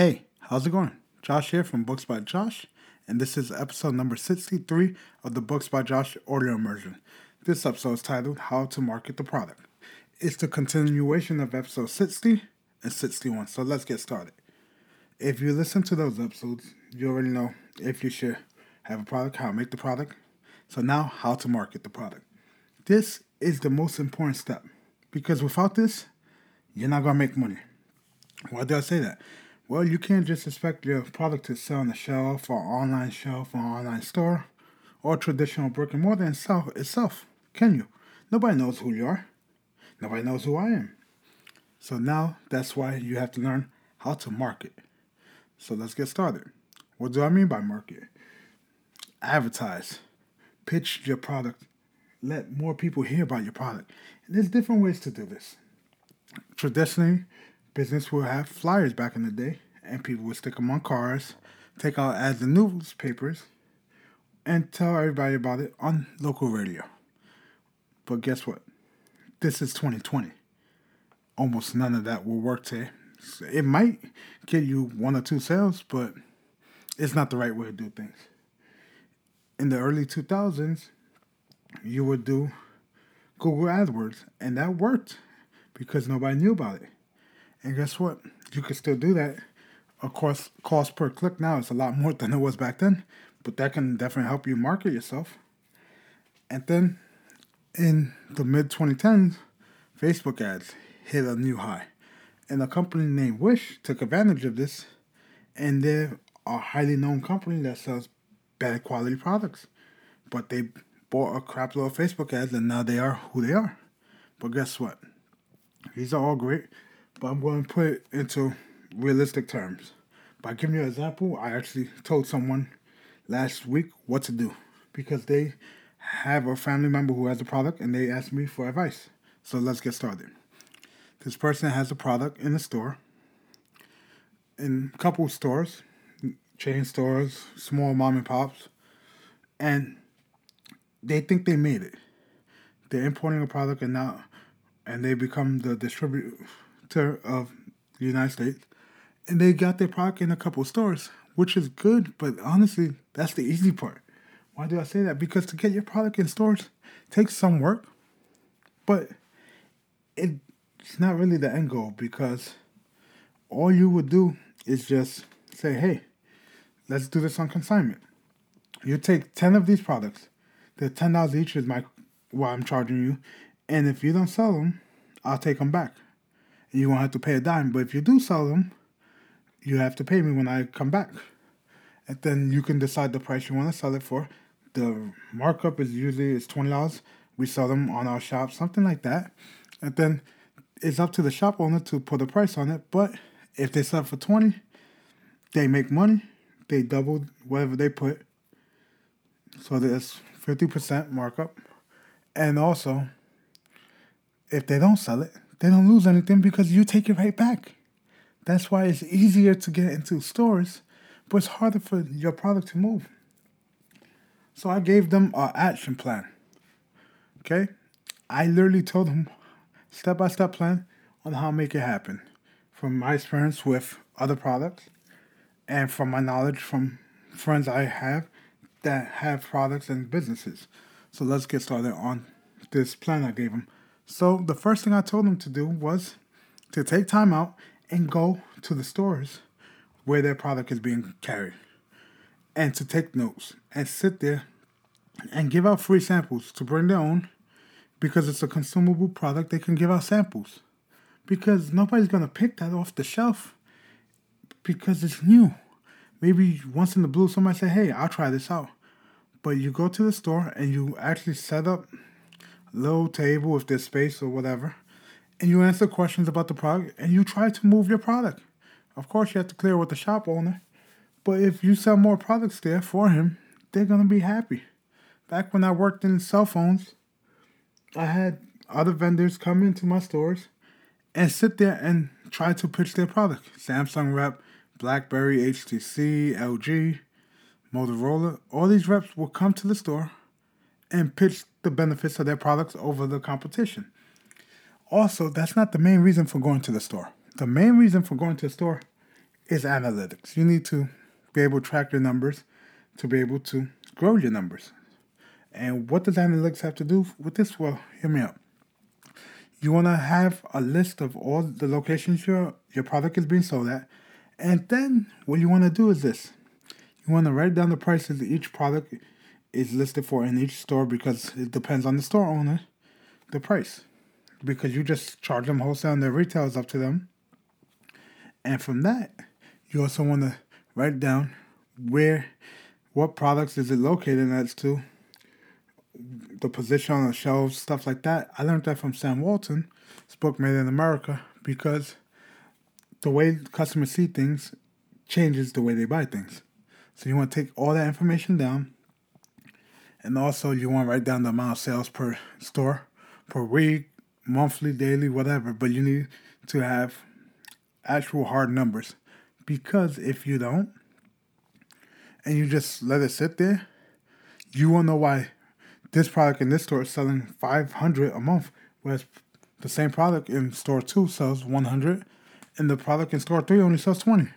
Hey, how's it going? Josh here from Books by Josh, and this is episode number 63 of the Books by Josh audio immersion. This episode is titled How to Market the Product. It's the continuation of episode 60 and 61, so let's get started. If you listen to those episodes, you already know if you should have a product, how to make the product. So now, how to market the product. This is the most important step because without this, you're not going to make money. Why do I say that? Well, you can't just expect your product to sell on the shelf or online shelf or online store or traditional brick and mortar itself, itself, can you? Nobody knows who you are. Nobody knows who I am. So now that's why you have to learn how to market. So let's get started. What do I mean by market? Advertise. Pitch your product. Let more people hear about your product. And there's different ways to do this. Traditionally, business will have flyers back in the day, and people would stick them on cars, take out ads in newspapers, and tell everybody about it on local radio. But guess what? This is 2020. Almost none of that will work today. It might get you one or two sales, but it's not the right way to do things. In the early 2000s, you would do Google AdWords, and that worked because nobody knew about it. And guess what? You can still do that. Of course, cost per click now is a lot more than it was back then, but that can definitely help you market yourself. And then in the mid 2010s, Facebook ads hit a new high. And a company named Wish took advantage of this, and they're a highly known company that sells bad quality products. But they bought a crap load of Facebook ads, and now they are who they are. But guess what? These are all great, but I'm going to put it into realistic terms. By giving you an example, I actually told someone last week what to do because they have a family member who has a product and they asked me for advice. So let's get started. This person has a product in the store, in a couple stores, chain stores, small mom and pops, and they think they made it. They're importing a product and now, and they become the distributor of the United States, and they got their product in a couple stores, which is good. But honestly, that's the easy part. Why do I say that? Because to get your product in stores takes some work, but it's not really the end goal because all you would do is just say, hey, let's do this on consignment. You take 10 of these products, the $10 each is my what I'm charging you, and if you don't sell them, I'll take them back. You won't have to pay a dime, but if you do sell them, you have to pay me when I come back. And then you can decide the price you want to sell it for. The markup is usually it's twenty dollars. We sell them on our shop, something like that. And then it's up to the shop owner to put a price on it. But if they sell for twenty, they make money. They double whatever they put. So there's fifty percent markup. And also, if they don't sell it, they don't lose anything because you take it right back. That's why it's easier to get into stores, but it's harder for your product to move. So I gave them an action plan. Okay? I literally told them step by step plan on how to make it happen from my experience with other products and from my knowledge from friends I have that have products and businesses. So let's get started on this plan I gave them. So the first thing I told them to do was to take time out and go to the stores where their product is being carried and to take notes and sit there and give out free samples to bring their own because it's a consumable product. They can give out samples because nobody's going to pick that off the shelf because it's new. Maybe once in the blue somebody say hey i'll try this out. But you go to the store and you actually set up little table if there's space or whatever and you answer questions about the product and you try to move your product of course you have to clear with the shop owner but if you sell more products there for him they're going to be happy back when i worked in cell phones I had other vendors come into my stores and sit there and try to pitch their product. Samsung rep, BlackBerry, HTC, LG, Motorola, all these reps will come to the store and pitch the benefits of their products over the competition. Also, that's not the main reason for going to the store. The main reason for going to the store is analytics. You need to be able to track your numbers to be able to grow your numbers. And what does analytics have to do with this? Well, hear me out. You want to have a list of all the locations your your product is being sold at, and then what you want to do is this: you want to write down the prices of each product is listed for in each store because it depends on the store owner, the price, because you just charge them wholesale and their retail is up to them. And from that, you also want to write down where, what products is it located next to, the position on the shelves, stuff like that. I learned that from Sam Walton, his book Made in America, because the way customers see things changes the way they buy things. So you want to take all that information down, and also you want to write down the amount of sales per store, per week, monthly, daily, whatever. But you need to have actual hard numbers, because if you don't, and you just let it sit there, you won't know why this product in this store is selling 500 a month, whereas the same product in store two sells 100, and the product in store three only sells 20.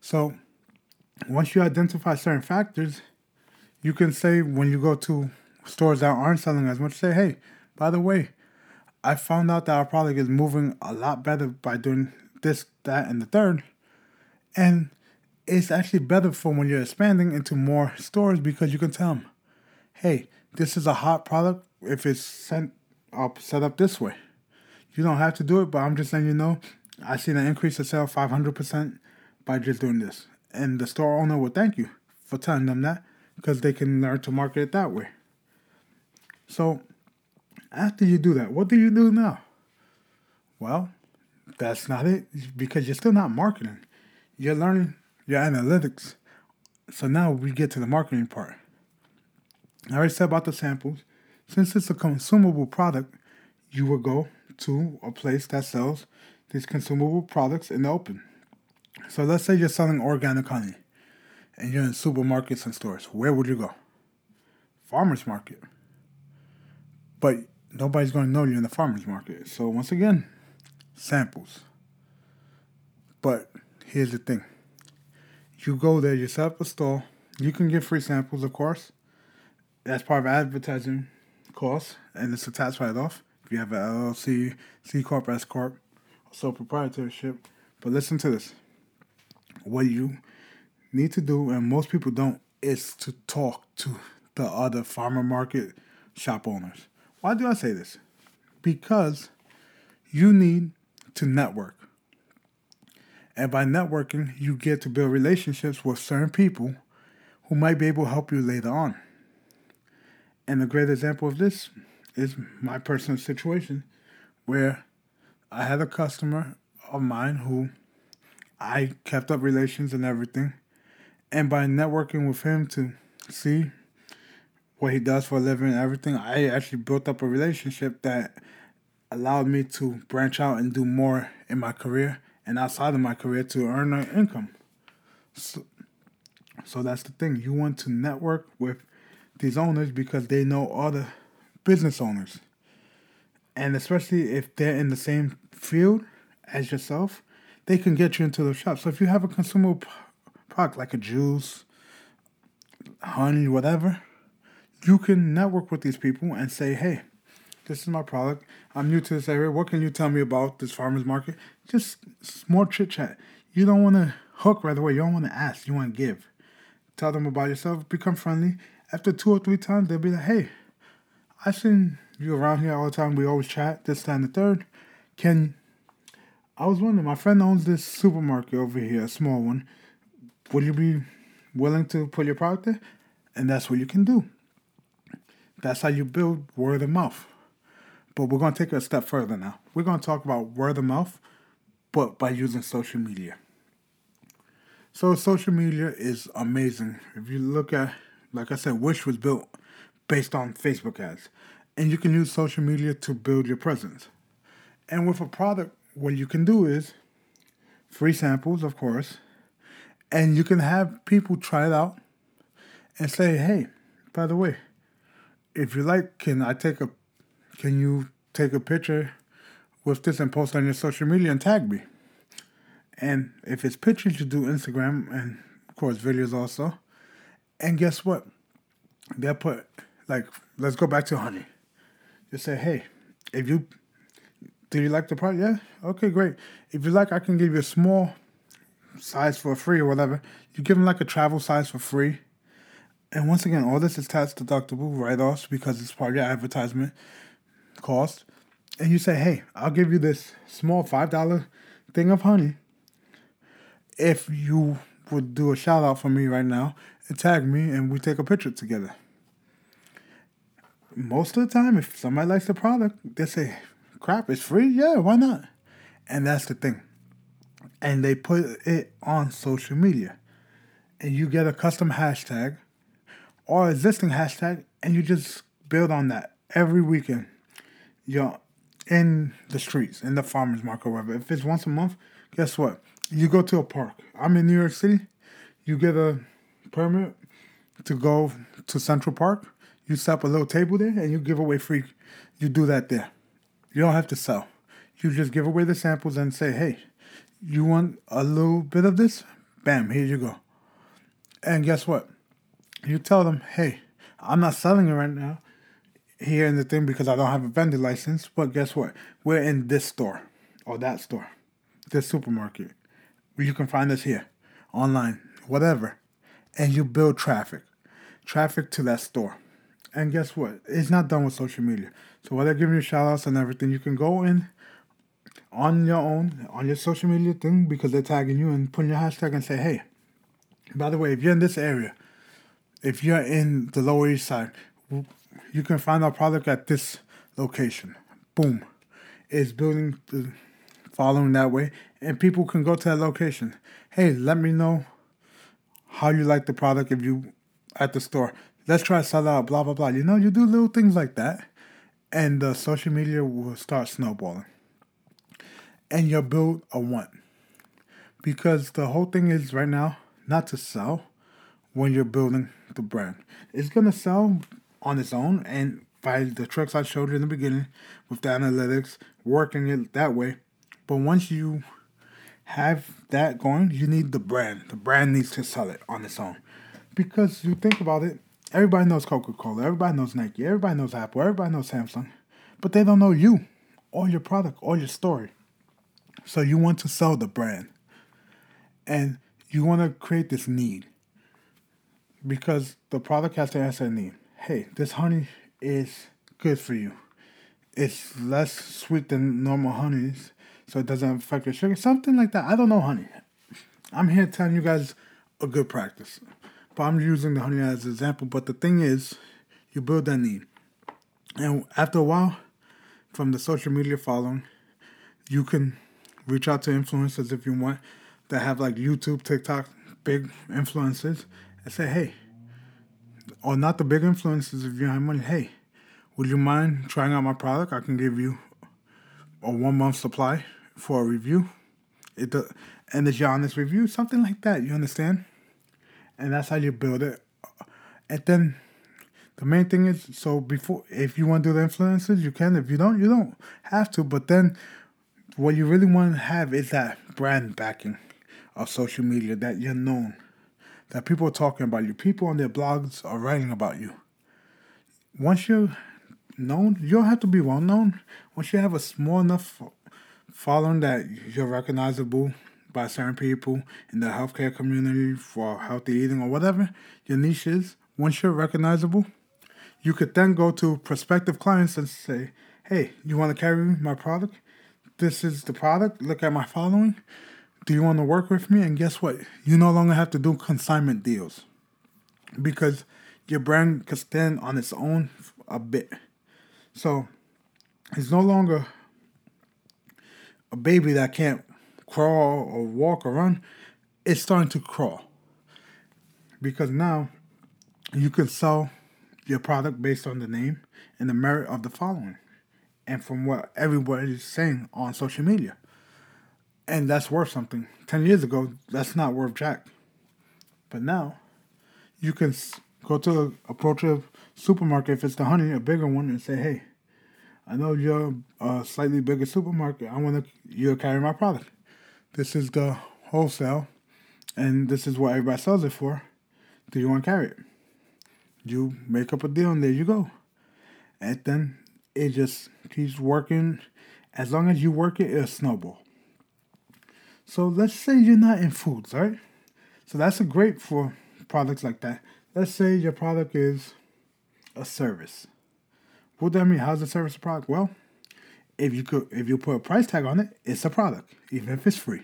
So once you identify certain factors, you can say when you go to stores that aren't selling as much, say, hey, by the way, I found out that our product is moving a lot better by doing this, that, and the third. And it's actually better for when you're expanding into more stores because you can tell them, hey, this is a hot product if it's sent up set up this way. You don't have to do it, but I'm just letting you know I seen an increase of sale 500% by just doing this. And the store owner will thank you for telling them that because they can learn to market it that way. So, after you do that, what do you do now? Well, that's not it because you're still not marketing. You're learning your analytics. So now we get to the marketing part. I already said about the samples. Since it's a consumable product, you will go to a place that sells these consumable products in the open. So let's say you're selling organic honey and you're in supermarkets and stores. Where would you go? Farmers market. But nobody's going to know you're in the farmers market. So once again, samples. But here's the thing. You go there, you set up a stall. You can get free samples, of course that's part of advertising costs, and it's a tax write off if you have an LLC, C corp, S corp, sole proprietorship. But listen to this: what you need to do, and most people don't, is to talk to the other farmer market shop owners. Why do I say this? Because you need to network. And by networking, you get to build relationships with certain people who might be able to help you later on. And a great example of this is my personal situation where I had a customer of mine who I kept up relations and everything. And by networking with him to see what he does for a living and everything, I actually built up a relationship that allowed me to branch out and do more in my career and outside of my career to earn an income. So, so that's the thing. You want to network with these owners because they know other business owners. And especially if they're in the same field as yourself, they can get you into the shop. So if you have a consumable product like a juice, honey, whatever, you can network with these people and say, hey, this is my product. I'm new to this area. What can you tell me about this farmer's market? Just more chit chat. You don't want to hook right away. You don't want to ask. You want to give. Tell them about yourself. Become friendly after two or three times, they'll be like, hey, I've seen you around here all the time. We always chat, this, time, the third. Can I was wondering, my friend owns this supermarket over here, a small one. Would you be willing to put your product there? And that's what you can do. That's how you build word of mouth. But we're going to take it a step further now. We're going to talk about word of mouth, but by using social media. So, social media is amazing. If you look at like I said, Wish was built based on Facebook ads. And you can use social media to build your presence. And with a product, what you can do is free samples, of course, and you can have people try it out and say, hey, by the way, if you like, can I take a can you take a picture with this and post on your social media and tag me? And if it's pictures, you do Instagram and of course videos also. And guess what? They'll put like let's go back to honey. You say, hey, if you do you like the product? Yeah. Okay, great. If you like, I can give you a small size for free or whatever. You give them like a travel size for free. And once again, all this is tax deductible write offs because it's part of your advertisement cost. And you say, hey, I'll give you this small $5 thing of honey if you would do a shout out for me right now and tag me and we take a picture together. Most of the time, if somebody likes the product, they say, crap, it's free? Yeah, why not? And that's the thing. And they put it on social media. And you get a custom hashtag or existing hashtag and you just build on that every weekend. You're in the streets, in the farmer's market, whatever. If it's once a month, guess what? You go to a park. I'm in New York City. You get a permit to go to Central Park. You set up a little table there and you give away free. You do that there. You don't have to sell. You just give away the samples and say, hey, you want a little bit of this? Bam, here you go. And guess what? You tell them, hey, I'm not selling it right now here in the thing because I don't have a vendor license. But guess what? We're in this store or that store, this supermarket. You can find us here, online, whatever. And you build traffic, traffic to that store. And guess what? It's not done with social media. So while they're giving you shout outs and everything, you can go in on your own, on your social media thing, because they're tagging you and putting your hashtag and say, hey, by the way, if you're in this area, if you're in the Lower East Side, you can find our product at this location. Boom. It's building the following that way, and people can go to that location. Hey, let me know how you like the product if you at the store. Let's try to sell out, blah blah blah. You know, you do little things like that, and the social media will start snowballing. And you'll build a want. Because the whole thing is right now not to sell when you're building the brand. It's gonna sell on its own and by the tricks I showed you in the beginning with the analytics, working it that way. But once you have that going, you need the brand. The brand needs to sell it on its own. Because you think about it, everybody knows Coca Cola, everybody knows Nike, everybody knows Apple, everybody knows Samsung, but they don't know you or your product or your story. So you want to sell the brand. And you want to create this need because the product has to answer a need. Hey, this honey is good for you. It's less sweet than normal honeys, so it doesn't affect your sugar. Something like that. I don't know honey. I'm here telling you guys a good practice. But I'm using the honey as an example. But the thing is, you build that need. And after a while, from the social media following, you can reach out to influencers if you want that have like YouTube, TikTok, big influencers, and say, hey, or not the big influencers if you have money, hey, would you mind trying out my product? I can give you a one month supply for a review. It does, and it's your honest review, something like that. You understand? And that's how you build it. And then the main thing is so before if you want to do the influencers, you can. If you don't, you don't have to. But then what you really want to have is that brand backing of social media that you're known, that people are talking about you, people on their blogs are writing about you. Once you're known, you don't have to be well known. Once you have a small enough following that you're recognizable by certain people in the healthcare community for healthy eating or whatever your niche is, once you're recognizable, you could then go to prospective clients and say, hey, you want to carry my product? This is the product. Look at my following. Do you want to work with me? And guess what? You no longer have to do consignment deals because your brand can stand on its own a bit. So it's no longer a baby that can't crawl or walk or run. It's starting to crawl because now you can sell your product based on the name and the merit of the following and from what everybody is saying on social media and that's worth something. Ten years ago, that's not worth jack. But now, you can go to approach a supermarket if it's the honey, a bigger one, and say, "Hey, I know you're a slightly bigger supermarket. I want to you carry my product. this is the wholesale, and this is what everybody sells it for. Do you want to carry it? You make up a deal, and there you go. And then it just keeps working. As long as you work it, it'll snowball. So let's say you're not in foods, right? So that's a great for products like that. Let's say your product is a service. What I mean? How's the service a product? Well, if you could, if you put a price tag on it, it's a product, even if it's free.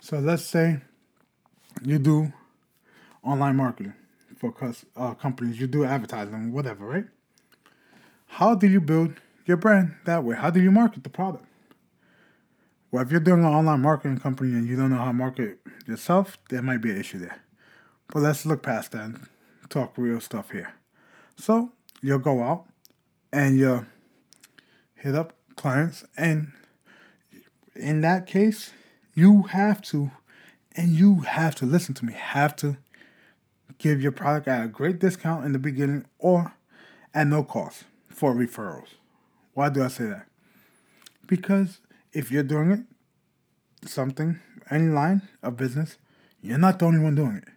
So let's say you do online marketing for uh, companies, you do advertising, whatever, right? How do you build your brand that way? How do you market the product? Well, if you're doing an online marketing company and you don't know how to market yourself, there might be an issue there. But let's look past that and talk real stuff here. So you'll go out and you'll hit up clients, and in that case, you have to, and you have to listen to me, have to give your product at a great discount in the beginning or at no cost for referrals. Why do I say that? Because if you're doing it, something, any line of business, you're not the only one doing it.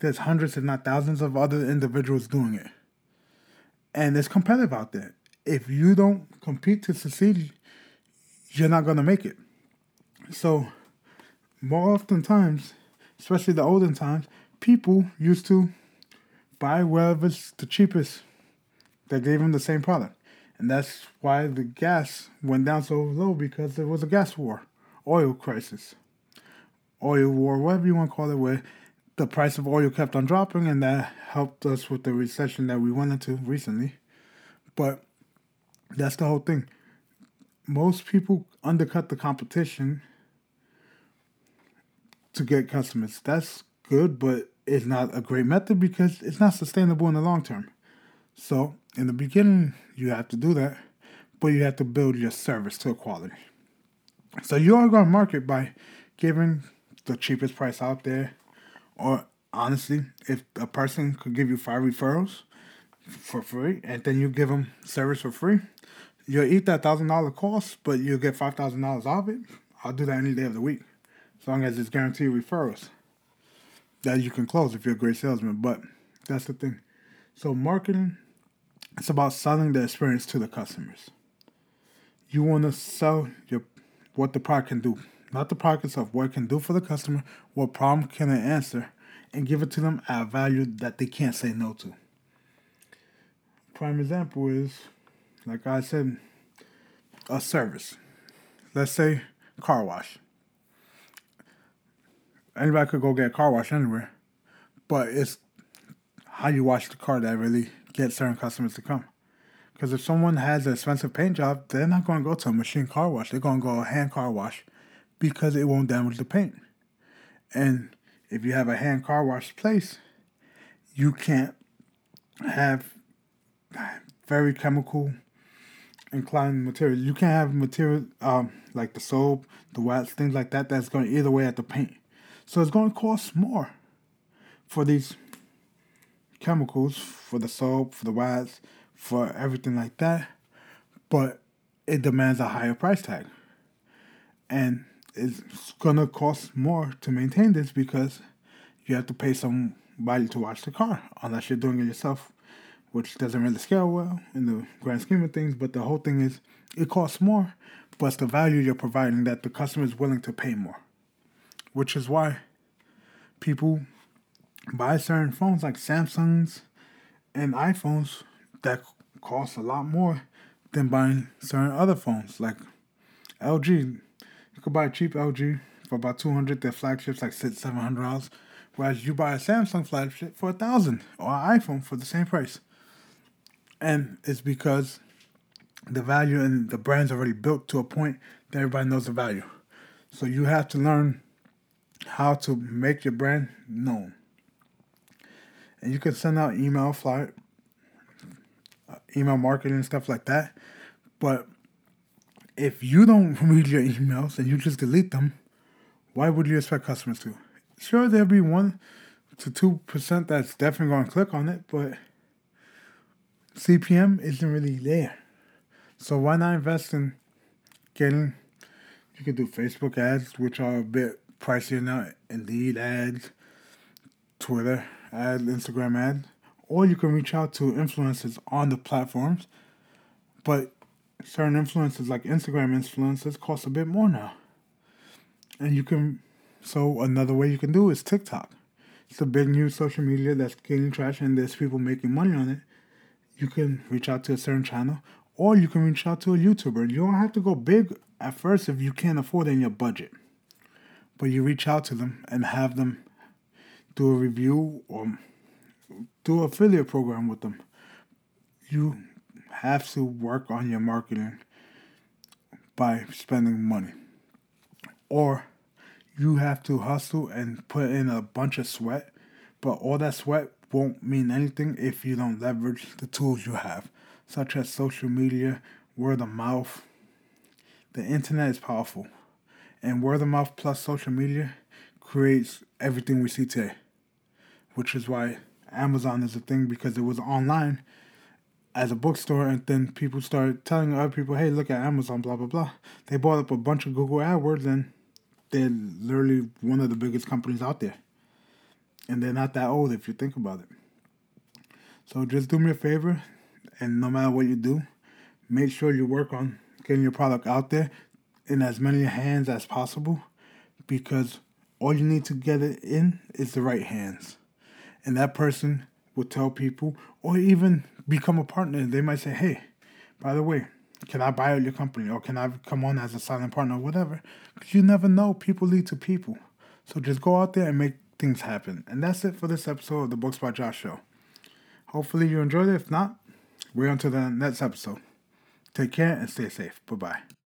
There's hundreds, if not thousands, of other individuals doing it. And it's competitive out there. If you don't compete to succeed, you're not going to make it. So, more often times, especially the olden times, people used to buy wherever's the cheapest that gave them the same product. And that's why the gas went down so low because there was a gas war, oil crisis, oil war, whatever you want to call it, where the price of oil kept on dropping, and that helped us with the recession that we went into recently. But that's the whole thing. Most people undercut the competition to get customers. That's good, but it's not a great method because it's not sustainable in the long term. So, in the beginning, you have to do that, but you have to build your service to quality. So, you are going to market by giving the cheapest price out there, or honestly, if a person could give you five referrals for free and then you give them service for free, you'll eat that thousand dollar cost, but you'll get five thousand dollars off it. I'll do that any day of the week, as long as it's guaranteed referrals that you can close if you're a great salesman. But that's the thing. So marketing, it's about selling the experience to the customers. You want to sell your what the product can do, not the product itself. What it can do for the customer, what problem can it answer, and give it to them at a value that they can't say no to. Prime example is, like I said, a service. Let's say car wash anybody could go get a car wash anywhere, but it's how you wash the car that really gets certain customers to come. Because if someone has an expensive paint job, they're not going to go to a machine car wash. They're going to go a hand car wash because it won't damage the paint. And if you have a hand car wash place, you can't have very chemical inclined material. You can't have material um, like the soap, the wax, things like that that's going eat away at the paint. So it's going to cost more for these chemicals, for the soap, for the wax, for everything like that. But it demands a higher price tag. And it's to cost more to maintain this because you have to pay somebody to wash the car unless you're doing it yourself, which doesn't really scale well in the grand scheme of things. But the whole thing is it costs more, but it's the value you're providing that the customer is willing to pay more which is why people buy certain phones like Samsungs and iPhones that cost a lot more than buying certain other phones like LG. You could buy a cheap LG for about two hundred. Their flagships like six, seven hundred dollars, whereas you buy a Samsung flagship for a thousand or an iPhone for the same price. And it's because the value and the brand's already built to a point that everybody knows the value. So you have to learn how to make your brand known. You can send out email fly, email marketing stuff like that. But if you don't read your emails and you just delete them, why would you expect customers to? Sure, there'll be one to two percent that's definitely going to click on it, but CPM isn't really there. So why not invest in getting You can do Facebook ads, which are a bit pricier now, Indeed ads, Twitter ads, Instagram ad, or you can reach out to influencers on the platforms. But certain influencers, like Instagram influencers, cost a bit more now. And you can, so another way you can do is TikTok. It's a big new social media that's gaining traction, and there's people making money on it. You can reach out to a certain channel, or you can reach out to a YouTuber. You don't have to go big at first if you can't afford it in your budget. But you reach out to them and have them do a review or do an affiliate program with them. You have to work on your marketing by spending money. Or you have to hustle and put in a bunch of sweat, but all that sweat won't mean anything if you don't leverage the tools you have, such as social media, word of mouth. The internet is powerful, and word of mouth plus social media creates everything we see today, which is why Amazon is a thing because it was online as a bookstore, and then people started telling other people, "Hey, look at Amazon." Blah blah blah. They bought up a bunch of Google AdWords, and they're literally one of the biggest companies out there, and they're not that old if you think about it. So just do me a favor, and no matter what you do, make sure you work on getting your product out there in as many hands as possible, because all you need to get it in is the right hands, and that person will tell people, or even become a partner. They might say, "Hey, by the way, can I buy out your company, or can I come on as a silent partner, or whatever?" Because you never know. People lead to people, so just go out there and make things happen. And that's it for this episode of the Books by Josh show. Hopefully you enjoyed it. If not, we're on to the next episode. Take care and stay safe. Bye bye.